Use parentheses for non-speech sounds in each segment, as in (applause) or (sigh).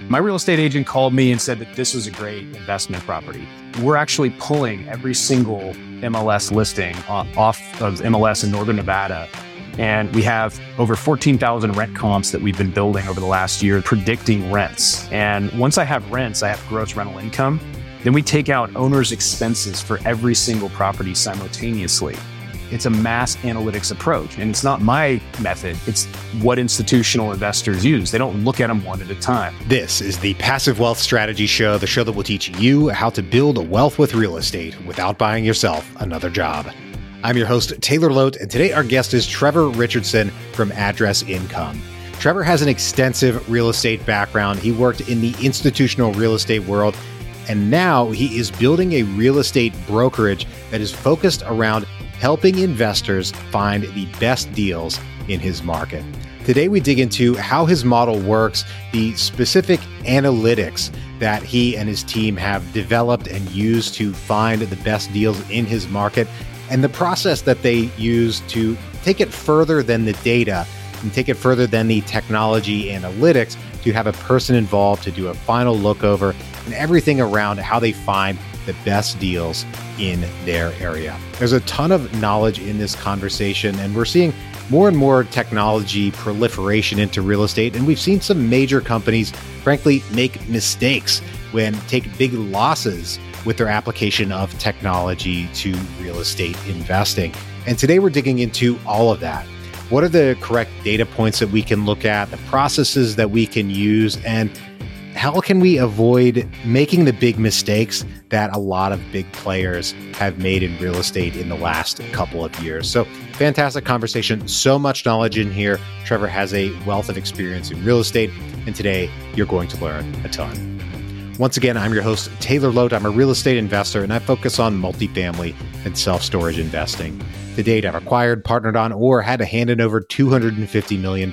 My real estate agent called me and said that this was a great investment property. We're actually pulling every single MLS listing off of MLS in Northern Nevada. And we have over 14,000 rent comps that we've been building over the last year, predicting rents. And once I have rents, I have gross rental income. Then we take out owner's expenses for every single property simultaneously. It's a mass analytics approach. And it's not my method, it's what institutional investors use. They don't look at them one at a time. This is the Passive Wealth Strategy Show, the show that will teach you how to build a wealth with real estate without buying yourself another job. I'm your host, Taylor Loht, and today our guest is Trevor Richardson from Address Income. Trevor has an extensive real estate background. He worked in the institutional real estate world, and now he is building a real estate brokerage that is focused around helping investors find the best deals in his market. Today, we dig into how his model works, the specific analytics that he and his team have developed and used to find the best deals in his market, and the process that they use to take it further than the data and take it further than the technology analytics to have a person involved to do a final look over and everything around how they find the best deals in their area. There's a ton of knowledge in this conversation, and we're seeing more and more technology proliferation into real estate. And we've seen some major companies, frankly, make mistakes when take big losses with their application of technology to real estate investing. And today we're digging into all of that. What are the correct data points that we can look at, the processes that we can use, and how can we avoid making the big mistakes that a lot of big players have made in real estate in the last couple of years? So, fantastic conversation. So much knowledge in here. Trevor has a wealth of experience in real estate, and today you're going to learn a ton. Once again, I'm your host, Taylor Loht. I'm a real estate investor, and I focus on multifamily and self storage investing. To date, I've acquired, partnered on, or had to hand in over $250 million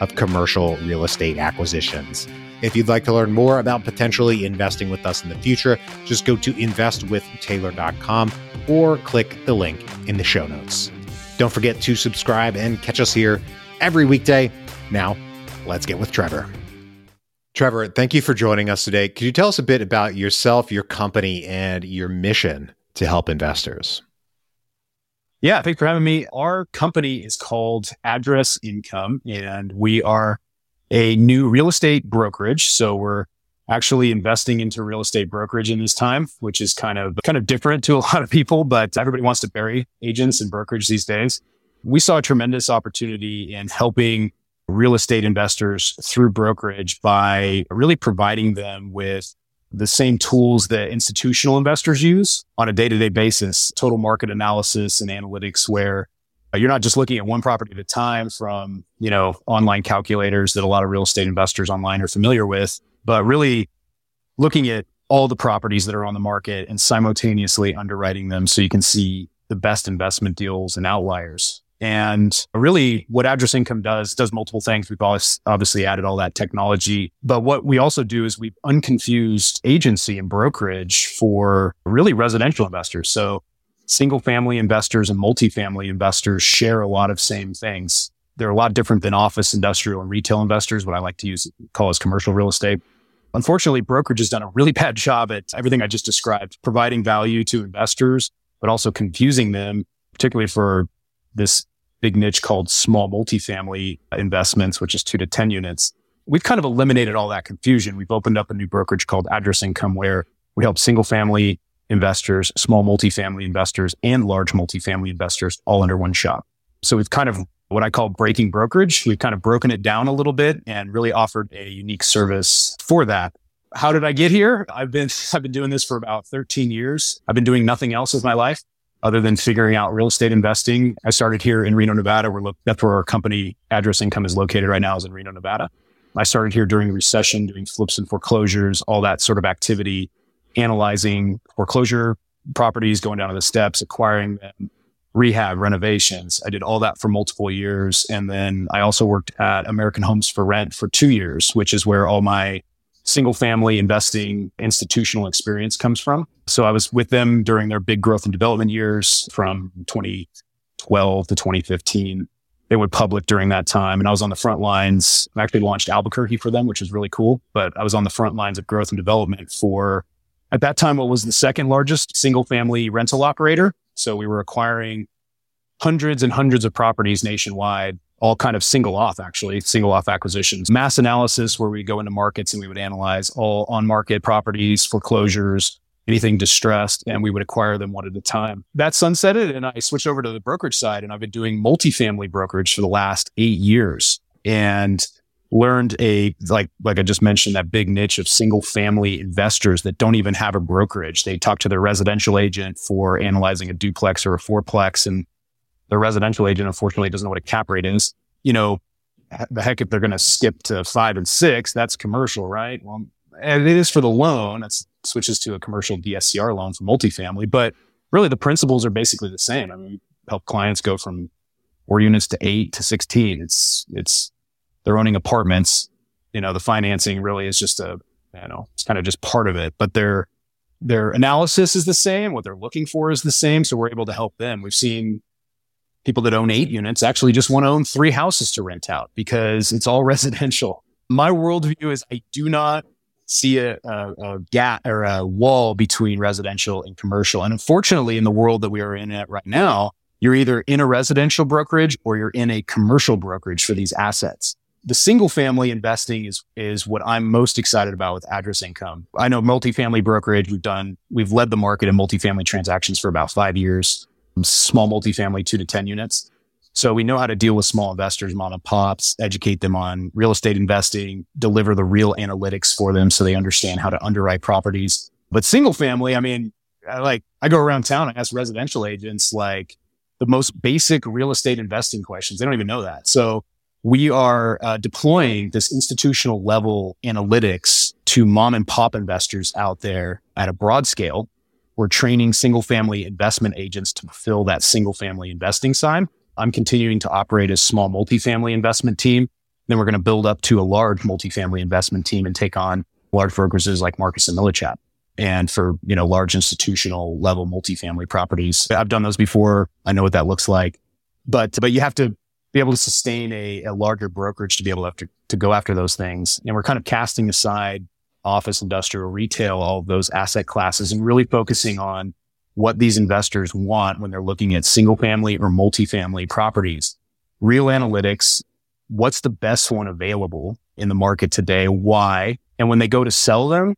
of commercial real estate acquisitions. If you'd like to learn more about potentially investing with us in the future, just go to investwithtaylor.com or click the link in the show notes. Don't forget to subscribe and catch us here every weekday. Now, let's get with Trevor. Trevor, thank you for joining us today. Could you tell us a bit about yourself, your company, and your mission to help investors? Yeah, thanks for having me. Our company is called Address Income, and we are a new real estate brokerage. So we're actually investing into real estate brokerage in this time, which is kind of kind of different to a (laughs) lot of people, but everybody wants to bury agents and brokerage these days. We saw a tremendous opportunity in helping real estate investors through brokerage by really providing them with the same tools that institutional investors use on a day-to-day basis, total market analysis and analytics where uh, you're not just looking at one property at a time from, you know, online calculators that a lot of real estate investors online are familiar with, but really looking at all the properties that are on the market and simultaneously underwriting them so you can see the best investment deals and outliers. And really what address income does, does multiple things. We've obviously added all that technology, but what we also do is we've unconfused agency and brokerage for really residential investors. So single family investors and multifamily investors share a lot of same things. They're a lot different than office, industrial, and retail investors, what I like to use, call as commercial real estate. Unfortunately, brokerage has done a really (laughs) bad job at everything I just described, providing value to investors, but also confusing them, particularly for this big niche called small multifamily investments, which is two to 10 units. We've kind of eliminated all that confusion. We've opened up a new brokerage called Address Income where we help single family investors, small multifamily investors, and large multifamily investors all under one shop. So we've kind of what I call breaking brokerage. We've kind of broken it down a little bit and really offered a unique service for that. How did I get here? I've been, (laughs) I've been doing this for about 13 years. I've been doing nothing else with my life other than figuring out real estate investing. I started here in Reno, Nevada. We're, that's where our company address income is located right now is in Reno, Nevada. I started here during the recession, doing flips and foreclosures, all that sort of activity analyzing foreclosure properties, going down to the steps, acquiring them, rehab, renovations. I did all that for multiple years. And then I also worked at American Homes for Rent for two years, which is where all my single family investing institutional experience comes from. So I was with them during their big growth and development years from 2012 to 2015. they went public during that time. And I was on the front lines. I actually launched Albuquerque for them, which was really cool. But I was on the front lines of growth and development for, at that time, what was the second largest single family rental operator. So we were acquiring hundreds and hundreds of properties nationwide, all kind of single off, actually, single off acquisitions, mass analysis where we go into markets and we would analyze all on market properties, foreclosures, anything distressed, and we would acquire them one at a time. That sunsetted and I switched over to the brokerage side and I've been doing multifamily brokerage for the last eight years and learned a, like, like I just mentioned, that big niche of single family investors that don't even have a brokerage. They talk to their residential agent for analyzing a duplex or a fourplex and the residential agent, unfortunately, doesn't know what a cap rate is. You know, the heck, if they're going to skip to five and six, that's commercial, right? Well, and it is for the loan. It switches to a commercial DSCR loan for multifamily, but really the principles are basically the same. I mean, we help clients go from four units to eight to 16. It's, it's, they're owning apartments. You know, the financing really is just a, you know, it's kind of just part of it, but their, their analysis is the same. What they're looking for is the same. So we're able to help them. We've seen people that own eight units actually just want to own three houses to rent out because it's all (laughs) residential. My worldview is I do not see a, a, a gap or a wall between residential and commercial. And unfortunately, in the world that we are in at right now, you're either in a residential brokerage or you're in a commercial brokerage for these assets. The single family investing is, is what I'm most excited about with address income. I know multifamily brokerage. We've done, we've led the market in multifamily transactions for about five years, small multifamily, two to 10 units. So we know how to deal with small investors, mom and pops, educate them on real estate investing, deliver the real analytics for them so they understand how to underwrite properties. But single family, I mean, I like I go around town, I ask residential agents like the most basic real estate investing questions. They don't even know that. So we are uh, deploying this institutional level analytics to mom and pop investors out there at a broad scale. We're training single family investment agents to fulfill that single family investing side. I'm continuing to operate a small multifamily investment team. Then we're going to build up to a large multifamily investment team and take on large brokerages like Marcus and Millichap. And for, you know, large institutional level multifamily properties, I've done those before. I know what that looks like, but, but you have to be able to sustain a, a larger brokerage to be able to, to, to go after those things. And we're kind of casting aside office, industrial, retail, all those asset classes and really focusing on what these investors want when they're looking at single family or multifamily properties. Real analytics. What's the best one available in the market today? Why? And when they go to sell them,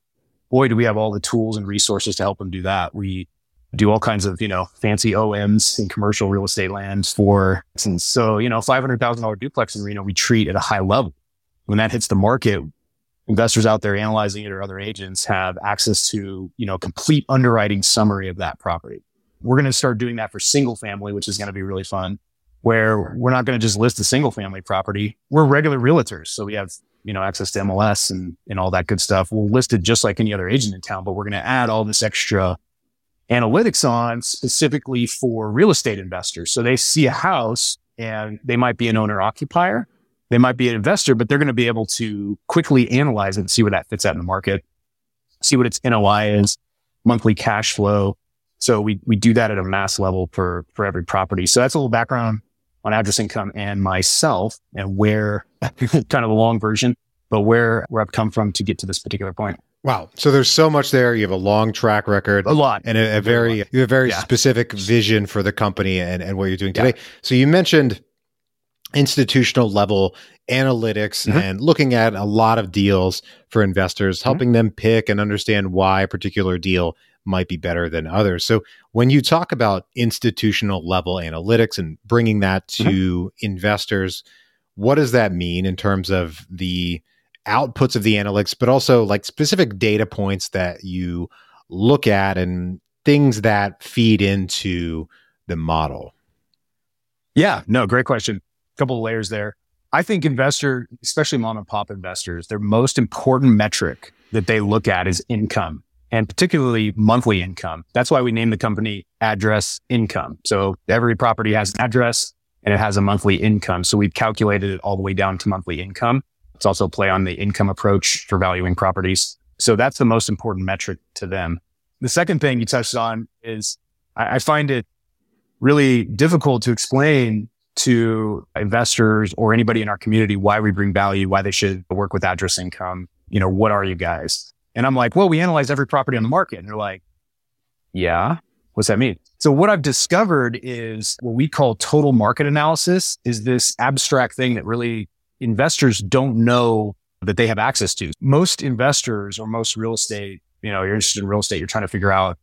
boy, do we have all the tools and resources to help them do that. We do all kinds of, you know, fancy OMs in commercial real estate lands for, and so, you know, $500,000 duplex in Reno, we treat at a high level. When that hits the market, investors out there analyzing it or other agents have access to, you know, complete underwriting summary of that property. We're going to start doing that for single family, which is going to be really fun, where we're not going to just list a single family property. We're regular realtors. So we have, you know, access to MLS and, and all that good stuff. We'll list it just like any other agent in town, but we're going to add all this extra analytics on specifically for real estate investors. So they see a house and they might be an owner occupier they might be an investor, but they're going to be able to quickly analyze it and see where that fits out in the market, see what its NOI is, monthly cash flow. So we, we do that at a mass level for, for every property. So that's a little background on address income and myself and where (laughs) kind of a long version, but where, where I've come from to get to this particular point. Wow. So there's so much there. You have a long track record. A lot. And a, a very, you have a very yeah. specific vision for the company and, and what you're doing today. Yeah. So you mentioned institutional level analytics mm-hmm. and looking at a lot of deals for investors, mm-hmm. helping mm-hmm. them pick and understand why a particular deal might be better than others. So when you talk about institutional level analytics and bringing that to mm-hmm. investors, what does that mean in terms of the outputs of the analytics, but also like specific data points that you look at and things that feed into the model? Yeah, no, great question couple of layers there. I think investor, especially mom and pop investors, their most important metric that they look at is income and particularly monthly income. That's why we named the company address income. So every property has an address and it has a monthly income. So we've calculated it all the way down to monthly income. It's also play on the income approach for valuing properties. So that's the most important metric to them. The second thing you touched on is I find it really difficult to explain to investors or anybody in our community why we bring value, why they should work with address income. You know, what are you guys? And I'm like, well, we analyze every property on the market. And they're like, yeah, what's that mean? So what I've discovered is what we call total market analysis is this abstract thing that really investors don't know that they have access to. Most investors or most real estate, you know, you're interested in real estate, you're trying to figure out,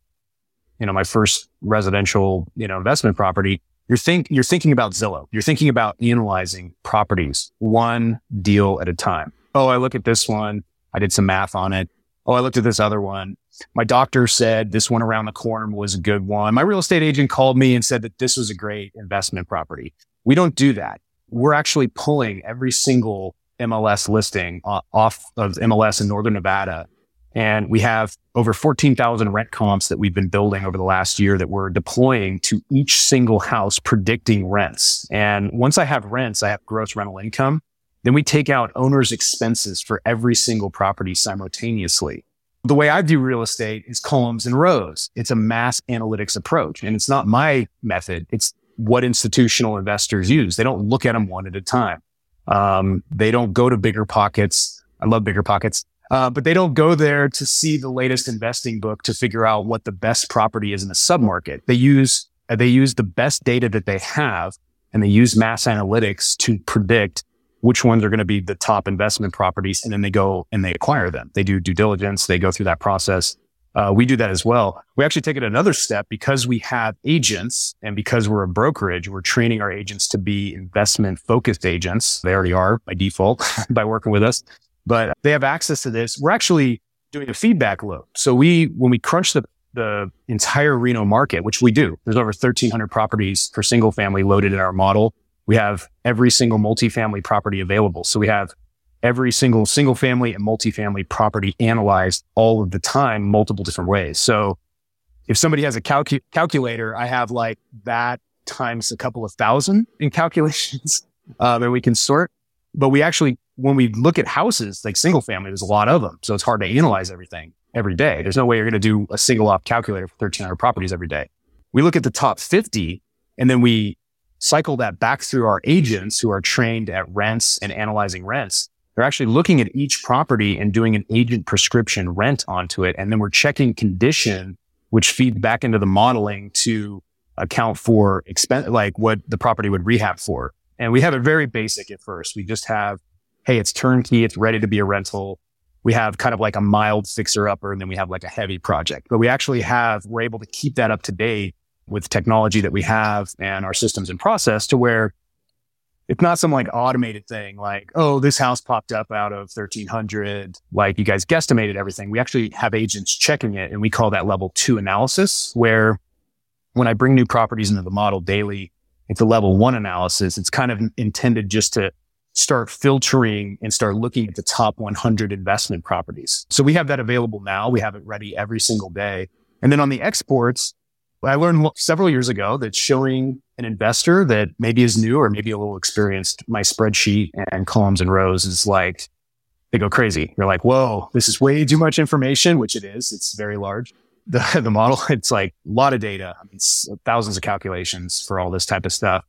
you know, my first residential, you know, investment property. You're think, you're thinking about Zillow. You're thinking about analyzing properties one deal at a time. Oh, I look at this one. I did some math on it. Oh, I looked at this other one. My doctor said this one around the corner was a good one. My real estate agent called me and said that this was a great investment property. We don't do that. We're actually pulling every single MLS listing off of MLS in Northern Nevada. And we have over 14,000 rent comps that we've been building over the last year that we're deploying to each single house, predicting rents. And once I have rents, I have gross rental income. Then we take out owner's expenses for every single property simultaneously. The way I do real estate is columns and rows. It's a mass analytics approach. And it's not my method. It's what institutional investors use. They don't look at them one at a time. Um, they don't go to BiggerPockets. I love BiggerPockets. Uh, but they don't go there to see the latest investing book to figure out what the best property is in a submarket. They use, uh, they use the best data that they have and they use mass analytics to predict which ones are going to be the top investment properties. And then they go and they acquire them. They do due diligence. They go through that process. Uh, we do that as well. We actually take it another step because we have agents and because we're a brokerage, we're training our agents to be investment focused agents. They already are by default (laughs) by working with us, but they have access to this. We're actually doing a feedback loop. So we, when we crunch the, the entire Reno market, which we do, there's over 1300 properties for single family loaded in our model. We have every single multifamily property available. So we have every single single family and multifamily property analyzed all of the time, multiple different ways. So if somebody has a calcu- calculator, I have like that times a couple of thousand in calculations, (laughs) um, and we can sort. But we actually, when we look at houses, like single family, there's a lot of them. So it's hard to analyze everything every day. There's no way you're going to do a single op calculator for 1300 properties every day. We look at the top 50 and then we cycle that back through our agents who are trained at rents and analyzing rents. They're actually looking at each property and doing an agent prescription rent onto it. And then we're checking condition, which feeds back into the modeling to account for expense, like what the property would rehab for. And we have it very basic at first. We just have, Hey, it's turnkey. It's ready to be a rental. We have kind of like a mild fixer upper and then we have like a heavy project, but we actually have, we're able to keep that up to date with technology that we have and our systems and process to where it's not some like automated thing like, oh, this house popped up out of 1300. Like you guys guesstimated everything. We actually have agents checking it and we call that level two analysis where when I bring new properties into the model daily, it's a level one analysis. It's kind of intended just to start filtering and start looking at the top 100 investment properties. So we have that available now. We have it ready every single day. And then on the exports, I learned several years ago that showing an investor that maybe is new or maybe a little experienced my spreadsheet and columns and rows is like, they go crazy. You're like, whoa, this is way too much information, which it is. It's very large. The, (laughs) the model, it's like a lot of data. I mean, thousands of calculations for all this type of stuff.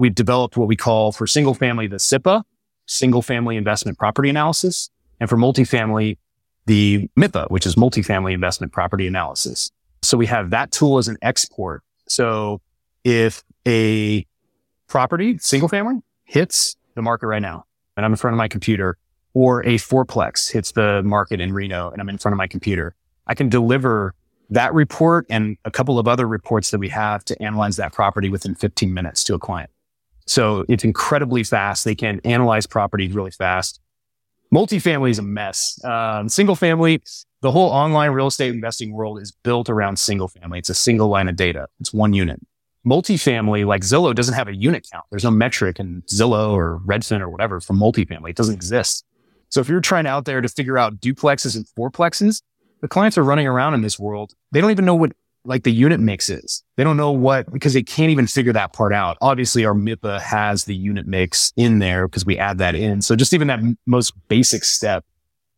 We've developed what we call for single family, the SIPA, single family investment property analysis. And for multifamily, the MIPA, which is multifamily investment property analysis. So we have that tool as an export. So if a property, single family hits the market right now and I'm in front of my computer or a fourplex hits the market in Reno and I'm in front of my computer, I can deliver that report and a couple of other reports that we have to analyze that property within 15 minutes to a client. So it's incredibly fast. They can analyze properties really fast. Multifamily is a mess. Um, single family, the whole online real estate investing world is built around single family. It's a single line of data. It's one unit. Multifamily, like Zillow, doesn't have a unit count. There's no metric in Zillow or Redfin or whatever for multifamily. It doesn't exist. So if you're trying out there to figure out duplexes and fourplexes, the clients are running around in this world. They don't even know what like the unit mix is. They don't know what, because they can't even figure that part out. Obviously our MIPA has the unit mix in there because we add that in. So just even that most basic step.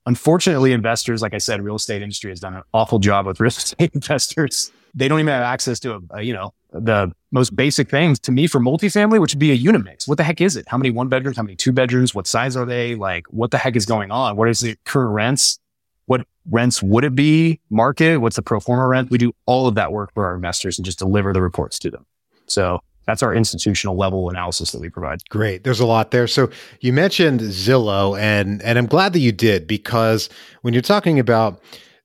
Unfortunately, investors, like I said, real estate industry has done an awful job with (laughs) real estate investors. They don't even have access to a, a you know, the most basic things to me for multifamily, which would be a unit mix. What the heck is it? How many one bedrooms? How many two bedrooms? What size are they? Like, what the heck is going on? What is the current rents? What rents would it be market? What's the pro forma rent? We do all of that work for our investors and just deliver the reports to them. So that's our institutional level analysis that we provide. Great. There's a lot there. So you mentioned Zillow and and I'm glad that you did because when you're talking about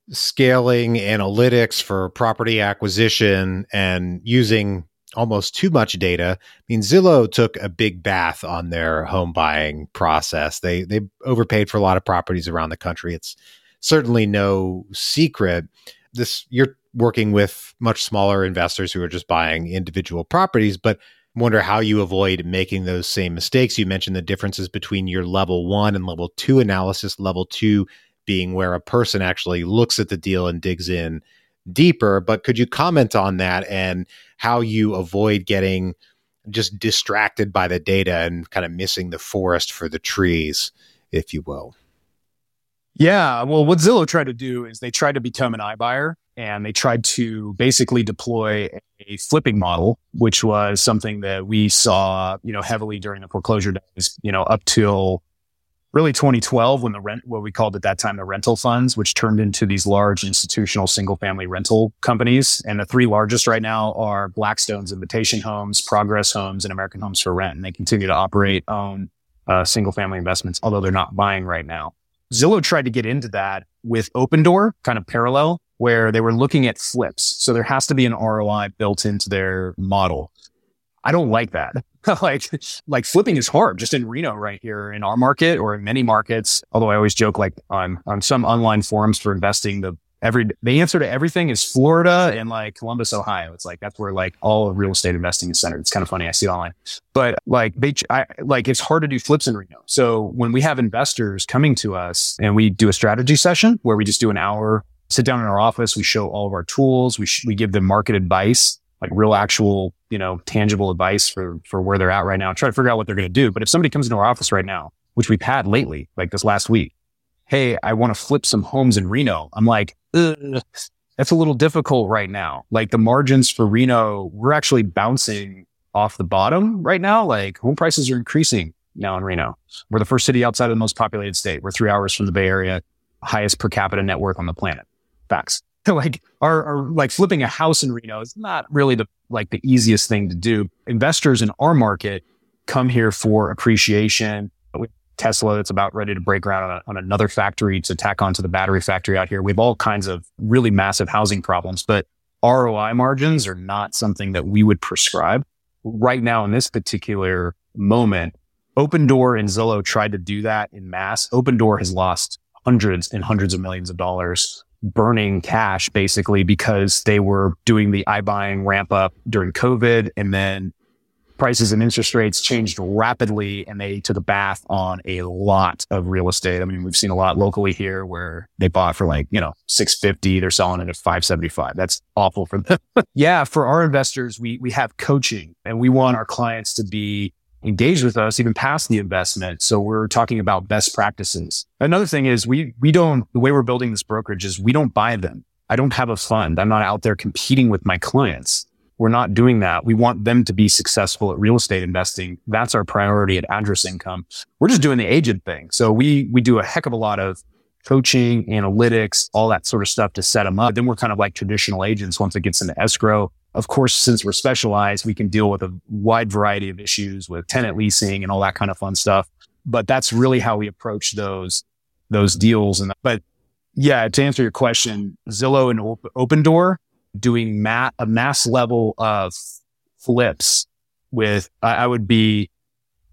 scaling analytics for property acquisition and using almost too much data. I mean, Zillow took a big bath on their home buying process. They they overpaid for a lot of properties around the country. It's certainly no secret. This you're working with much smaller investors who are just buying individual properties, but wonder how you avoid making those same mistakes. You mentioned the differences between your level one and level two analysis. Level two being where a person actually looks at the deal and digs in deeper. But could you comment on that and how you avoid getting just distracted by the data and kind of missing the forest for the trees, if you will? Yeah. Well, what Zillow tried to do is they tried to become an iBuyer and they tried to basically deploy a flipping model, which was something that we saw, you know, heavily during the foreclosure days, you know, up till really 2012 when the rent, what we called at that time, the rental funds, which turned into these large institutional single family rental companies. And the three largest right now are Blackstone's Invitation Homes, Progress Homes, and American Homes for Rent. And they continue to operate, own uh, single family investments, although they're not buying right now. Zillow tried to get into that with Opendoor, kind of parallel, where they were looking at flips. So there has to be an ROI built into their model. I don't like that. (laughs) like, like flipping is hard just in Reno right here in our market or in many markets. Although I always joke like on, on some online forums for investing, the every, the answer to everything is Florida and like Columbus, Ohio. It's like, that's where like all real estate investing is centered. It's kind of funny. I see it online, but like they, I, like it's hard to do flips in Reno. So when we have investors coming to us and we do a strategy session where we just do an hour, sit down in our office, we show all of our tools, we, sh- we give them market advice like real actual, you know, tangible advice for, for where they're at right now, try to figure out what they're going to do. But if somebody comes into our office right now, which we've had lately, like this last week, Hey, I want to flip some homes in Reno. I'm like, that's a little difficult right now. Like the margins for Reno, we're actually bouncing off the bottom right now. Like home prices are increasing now in Reno. We're the first city outside of the most populated state. We're three hours from the Bay Area, highest per capita net worth on the planet. Facts. (laughs) like our, our, like flipping a house in Reno is not really the like the easiest thing to do. Investors in our market come here for appreciation. Tesla, that's about ready to break ground on, a, on another factory to tack onto the battery factory out here. We have all kinds of really massive housing problems, but ROI margins are not something that we would prescribe right now in this particular moment. Opendoor and Zillow tried to do that in mass. Opendoor has lost hundreds and hundreds of millions of dollars burning cash basically because they were doing the iBuying ramp up during COVID and then prices and interest rates changed rapidly and they took a bath on a lot of real estate. I mean, we've seen a lot locally here where they bought for like, you know, 650, they're selling it at 575. That's awful for them. (laughs) yeah, for our investors, we we have coaching and we want our clients to be engaged with us even past the investment. So we're talking about best practices. Another thing is we, we don't, the way we're building this brokerage is we don't buy them. I don't have a fund. I'm not out there competing with my clients. We're not doing that. We want them to be successful at real estate investing. That's our priority at address income. We're just doing the agent thing. So we, we do a heck of a lot of coaching, analytics, all that sort of stuff to set them up. Then we're kind of like traditional agents once it gets into escrow of course, since we're specialized, we can deal with a wide variety of issues with tenant leasing and all that kind of fun stuff. But that's really how we approach those, those deals. And, but yeah, to answer your question, Zillow and Opendoor doing a mass level of flips with, I, I would be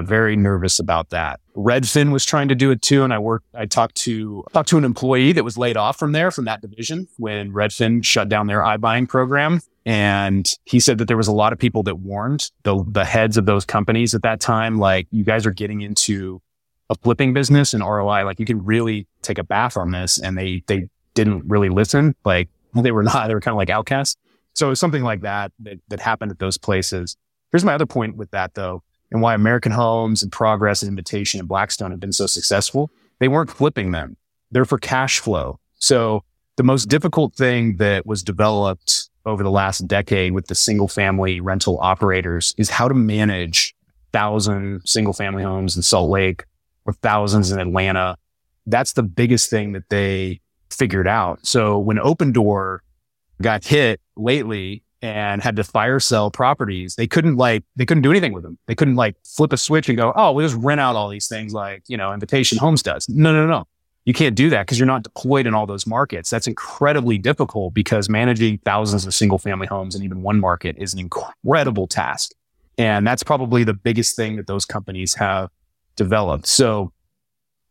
very nervous about that. Redfin was trying to do it too. And I worked, I talked to, talked to an employee that was laid off from there, from that division when Redfin shut down their iBuying program. And he said that there was a lot of people that warned the, the heads of those companies at that time, like, you guys are getting into a flipping business and ROI. Like you can really take a bath on this. And they, they didn't really listen. Like (laughs) they were not, they were kind of like outcasts. So something like that, that, that happened at those places. Here's my other point with that though, and why American Homes and Progress and Invitation and Blackstone have been so successful. They weren't flipping them. They're for cash flow. So the most difficult thing that was developed over the last decade with the single family rental operators is how to manage thousand single family homes in Salt Lake or thousands in Atlanta. That's the biggest thing that they figured out. So when Opendoor got hit lately and had to fire sell properties, they couldn't like, they couldn't do anything with them. They couldn't like flip a switch and go, Oh, we'll just rent out all these things like, you know, Invitation Homes does. No, no, no. You can't do that because you're not deployed in all those markets. That's incredibly difficult because managing thousands of single family homes in even one market is an incredible task. And that's probably the biggest thing that those companies have developed. So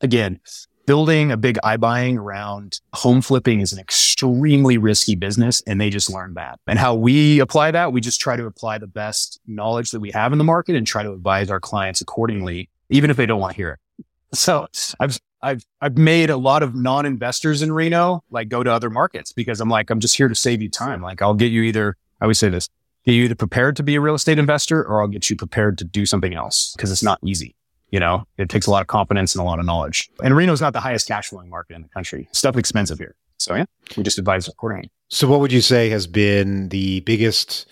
again, building a big iBuying around home flipping is an extremely risky business and they just learned that. And how we apply that, we just try to apply the best knowledge that we have in the market and try to advise our clients accordingly, even if they don't want to hear it. So I've I've I've made a lot of non-investors in Reno like go to other markets because I'm like I'm just here to save you time. Like I'll get you either I always say this, get you either prepared to be a real estate investor or I'll get you prepared to do something else because it's not easy. You know, it takes a lot of confidence and a lot of knowledge. And Reno is not the highest cash flowing market in the country. Stuff expensive here. So yeah, we just advise accordingly. So what would you say has been the biggest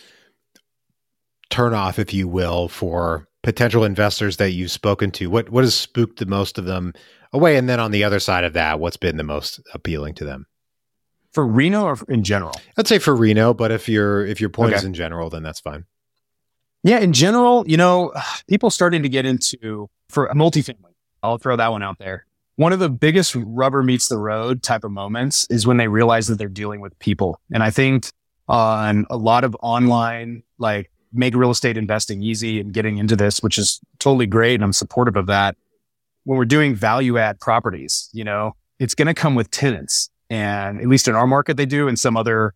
turnoff, if you will, for potential investors that you've spoken to? What what has spooked the most of them away? And then on the other side of that, what's been the most appealing to them? For Reno or in general? I'd say for Reno, but if your if your point okay. is in general, then that's fine. Yeah, in general, you know, (sighs) people starting to get into for multifamily. I'll throw that one out there. One of the biggest rubber meets the road type of moments is when they realize that they're dealing with people. And I think on a lot of online, like make real estate investing easy and getting into this, which is totally great. And I'm supportive of that when we're doing value add properties, you know, it's going to come with tenants. And at least in our market, they do. In some other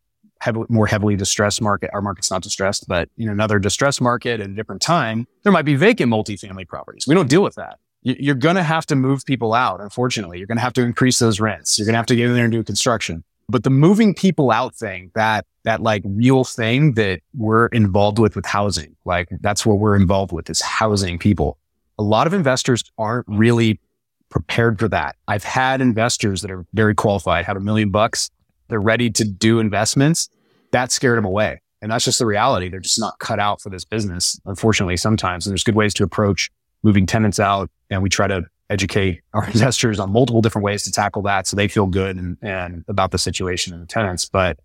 more heavily distressed market, our market's not distressed, but in another distressed market at a different time, there might be vacant multifamily properties. We don't deal with that. You're going to have to move people out. Unfortunately, you're going to have to increase those rents. You're going to have to get in there and do construction. But the moving people out thing, that, that like real thing that we're involved with with housing, like that's what we're involved with is housing people a lot of investors aren't really prepared for that. I've had investors that are very qualified, have a million bucks. They're ready to do investments. That scared them away. And that's just the reality. They're just not cut out for this business, unfortunately, sometimes. And there's good ways to approach moving tenants out. And we try to educate our (laughs) investors on multiple different ways to tackle that so they feel good and, and about the situation and the tenants. But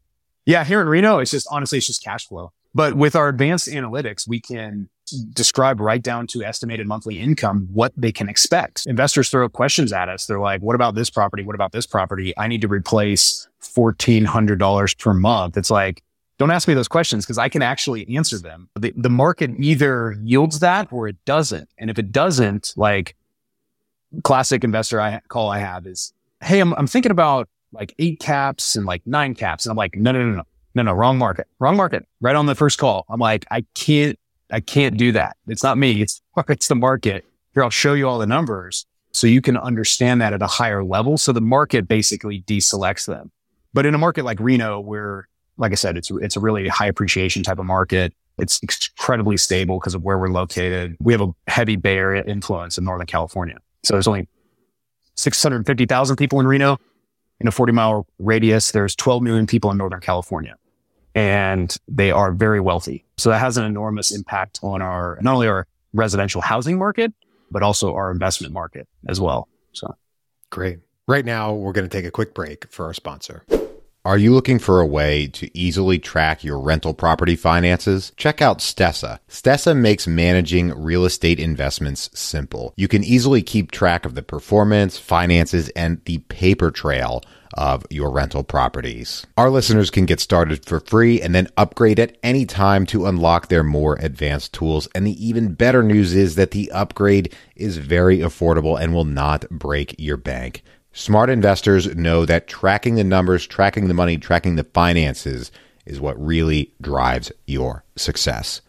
yeah, here in Reno, it's just honestly, it's just cash flow. But with our advanced analytics, we can describe right down to estimated monthly income what they can expect. Investors throw questions at us. They're like, what about this property? What about this property? I need to replace $1,400 per month. It's like, don't ask me those questions because I can actually answer them. The, the market either yields that or it doesn't. And if it doesn't, like classic investor I call I have is, Hey, I'm, I'm thinking about like eight caps and like nine caps. And I'm like, no, no, no, no no, no, wrong market, wrong market. Right on the first call. I'm like, I can't, I can't do that. It's not me. It's, (laughs) it's the market. Here, I'll show you all the numbers so you can understand that at a higher level. So the market basically deselects them. But in a market like Reno, where, like I said, it's, it's a really high appreciation type of market. It's incredibly stable because of where we're located. We have a heavy Bay Area influence in Northern California. So there's only 650,000 people in Reno in a 40 mile radius. There's 12 million people in Northern California and they are very wealthy. So that has an enormous impact on our, not only our residential housing market, but also our investment market as well. So great. Right now, we're going to take a quick break for our sponsor. Are you looking for a way to easily track your rental property finances? Check out Stessa. Stessa makes managing real estate investments simple. You can easily keep track of the performance, finances, and the paper trail of your rental properties. Our listeners can get started for free and then upgrade at any time to unlock their more advanced tools. And the even better news is that the upgrade is very affordable and will not break your bank. Smart investors know that tracking the numbers, tracking the money, tracking the finances is what really drives your success.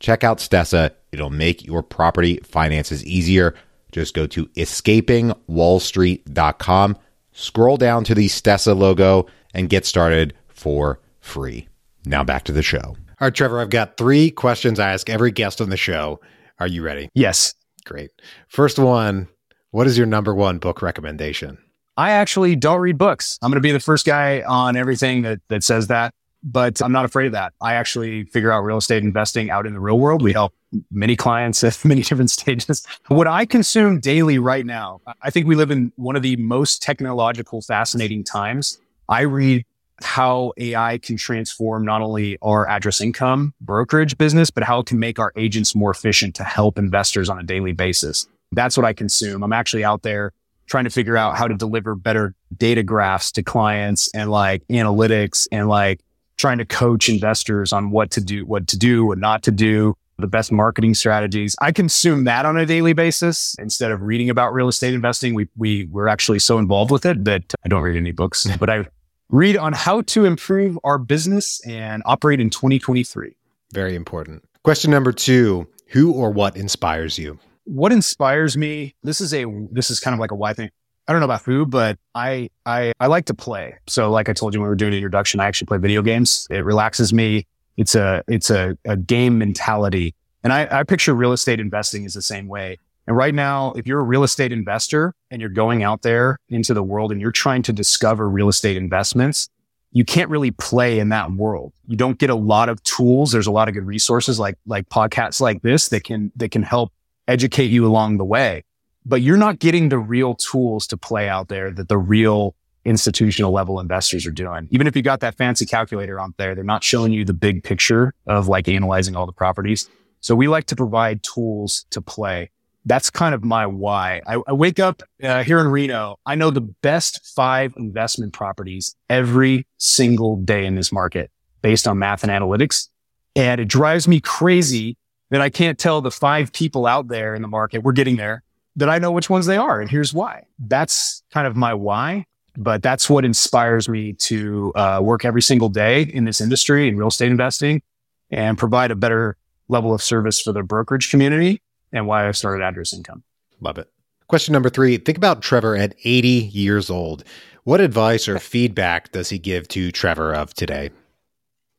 Check out Stessa. It'll make your property finances easier. Just go to escapingwallstreet.com scroll down to the Stessa logo and get started for free. Now back to the show. All right, Trevor, I've got three questions I ask every guest on the show. Are you ready? Yes. Great. First one What is your number one book recommendation? I actually don't read books. I'm going to be the first guy on everything that, that says that. But I'm not afraid of that. I actually figure out real estate investing out in the real world. We help many clients at (laughs) many different stages. What I consume daily right now, I think we live in one of the most technological, fascinating times. I read how AI can transform not only our address income brokerage business, but how it can make our agents more efficient to help investors on a daily basis. That's what I consume. I'm actually out there trying to figure out how to deliver better data graphs to clients and like analytics and like trying to coach investors on what to do, what to do, what not to do, the best marketing strategies. I consume that on a daily basis instead of reading about real estate investing. We, we, we're actually so involved with it that I don't read any books, (laughs) but I read on how to improve our business and operate in 2023. Very important. Question number two, who or what inspires you? What inspires me? This is a, this is kind of like a why thing. I don't know about who, but I, I, I like to play. So like I told you when we were doing the introduction, I actually play video games. It relaxes me. It's a, it's a, a game mentality. And I, I picture real estate investing is the same way. And right now, if you're a real estate investor and you're going out there into the world and you're trying to discover real estate investments, you can't really play in that world. You don't get a lot of tools. There's a lot of good resources like, like podcasts like this that can, that can help educate you along the way but you're not getting the real tools to play out there that the real institutional level investors are doing. Even if you got that fancy calculator on there, they're not showing you the big picture of like analyzing all the properties. So we like to provide tools to play. That's kind of my why. I, I wake up uh, here in Reno. I know the best five investment properties every single day in this market based on math and analytics. And it drives me crazy that I can't tell the five people out there in the market. We're getting there that I know which ones they are. And here's why. That's kind of my why, but that's what inspires me to uh, work every single day in this industry in real estate investing and provide a better level of service for the brokerage community and why I started Address Income. Love it. Question number three Think about Trevor at 80 years old. What advice or (laughs) feedback does he give to Trevor of today?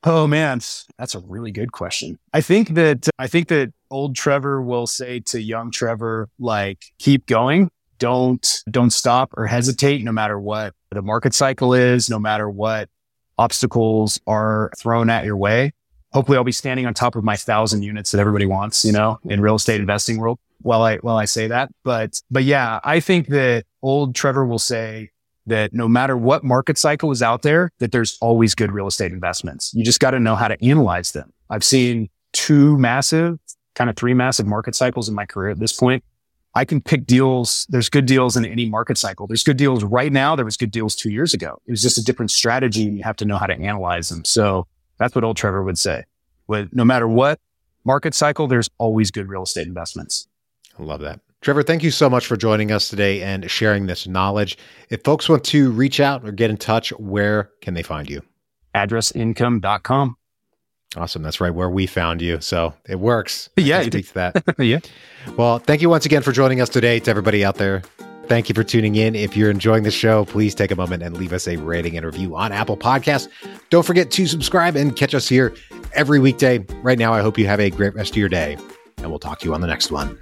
Oh man, that's a really good question. I think that I think that old Trevor will say to young Trevor like keep going. Don't don't stop or hesitate no matter what the market cycle is, no matter what obstacles are thrown at your way. Hopefully I'll be standing on top of my thousand units that everybody wants, you know, in real estate investing world while I while I say that. But but yeah, I think that old Trevor will say that no matter what market cycle is out there, that there's always good real estate investments. You just got to know how to analyze them. I've seen two massive, kind of three massive market cycles in my career at this point. I can pick deals. There's good deals in any market cycle. There's good deals right now. There was good deals two years ago. It was just a different strategy you have to know how to analyze them. So that's what old Trevor would say. With no matter what market cycle, there's always good real estate investments. I love that. Trevor, thank you so much for joining us today and sharing this knowledge. If folks want to reach out or get in touch, where can they find you? Addressincome.com. Awesome. That's right where we found you. So it works. Yeah. Speak to that. (laughs) yeah. Well, thank you once again for joining us today to everybody out there. Thank you for tuning in. If you're enjoying the show, please take a moment and leave us a rating and review on Apple Podcasts. Don't forget to subscribe and catch us here every weekday. Right now, I hope you have a great rest of your day, and we'll talk to you on the next one.